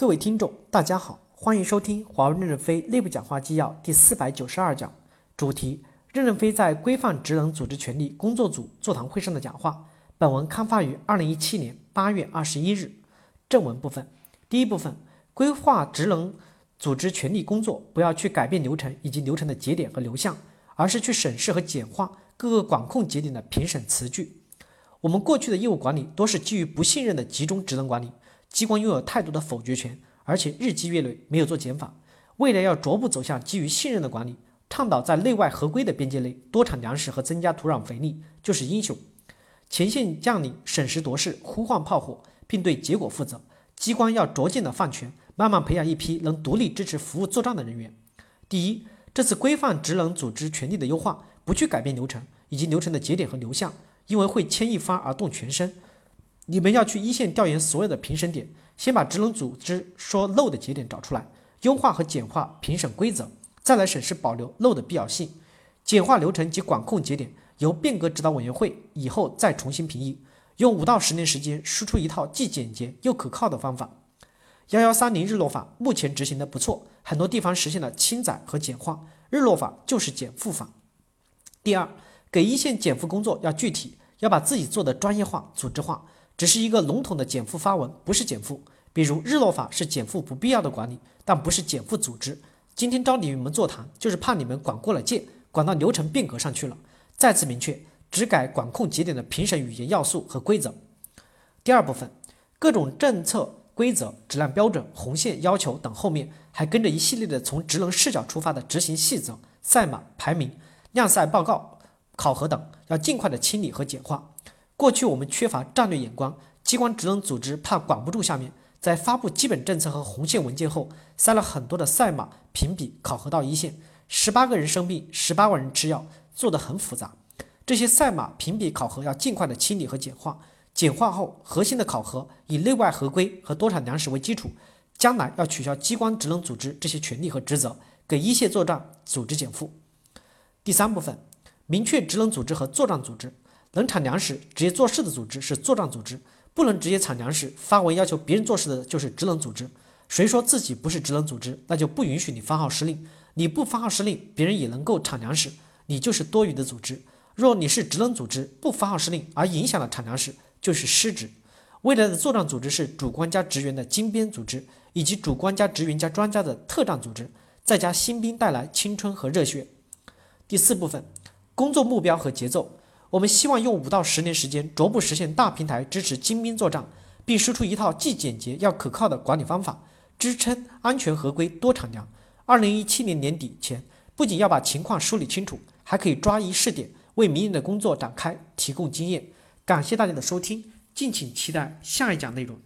各位听众，大家好，欢迎收听华为任正非内部讲话纪要第四百九十二讲，主题：任正非在规范职能组织权力工作组座谈会上的讲话。本文刊发于二零一七年八月二十一日。正文部分，第一部分，规划职能组织权力工作，不要去改变流程以及流程的节点和流向，而是去审视和简化各个管控节点的评审词句。我们过去的业务管理多是基于不信任的集中职能管理。机关拥有太多的否决权，而且日积月累没有做减法。未来要逐步走向基于信任的管理，倡导在内外合规的边界内多产粮食和增加土壤肥力就是英雄。前线将领审时度势，呼唤炮火，并对结果负责。机关要逐渐的放权，慢慢培养一批能独立支持服务作战的人员。第一，这次规范职能组织权力的优化，不去改变流程以及流程的节点和流向，因为会牵一发而动全身。你们要去一线调研所有的评审点，先把职能组织说漏的节点找出来，优化和简化评审规则，再来审视保留漏的必要性，简化流程及管控节点，由变革指导委员会以后再重新评议，用五到十年时间输出一套既简洁又可靠的方法。幺幺三零日落法目前执行的不错，很多地方实现了轻载和简化，日落法就是减负法。第二，给一线减负工作要具体，要把自己做的专业化、组织化。只是一个笼统的减负发文，不是减负。比如日落法是减负不必要的管理，但不是减负组织。今天招你们座谈，就是怕你们管过了界，管到流程变革上去了。再次明确，只改管控节点的评审语言要素和规则。第二部分，各种政策规则、质量标准、红线要求等，后面还跟着一系列的从职能视角出发的执行细则、赛马、排名、量赛报告、考核等，要尽快的清理和简化。过去我们缺乏战略眼光，机关职能组织怕管不住下面，在发布基本政策和红线文件后，塞了很多的赛马评比考核到一线，十八个人生病，十八万人吃药，做得很复杂。这些赛马评比考核要尽快的清理和简化，简化后核心的考核以内外合规和多产粮食为基础，将来要取消机关职能组织这些权利和职责，给一线作战组织减负。第三部分，明确职能组织和作战组织。能产粮食、直接做事的组织是作战组织，不能直接产粮食、发文要求别人做事的就是职能组织。谁说自己不是职能组织，那就不允许你发号施令。你不发号施令，别人也能够产粮食，你就是多余的组织。若你是职能组织，不发号施令而影响了产粮食，就是失职。未来的作战组织是主官加职员的精编组织，以及主官加职员加专家的特战组织，再加新兵带来青春和热血。第四部分，工作目标和节奏。我们希望用五到十年时间，逐步实现大平台支持精兵作战，并输出一套既简洁又可靠的管理方法，支撑安全合规多产量。二零一七年年底前，不仅要把情况梳理清楚，还可以抓一试点，为明年的工作展开提供经验。感谢大家的收听，敬请期待下一讲内容。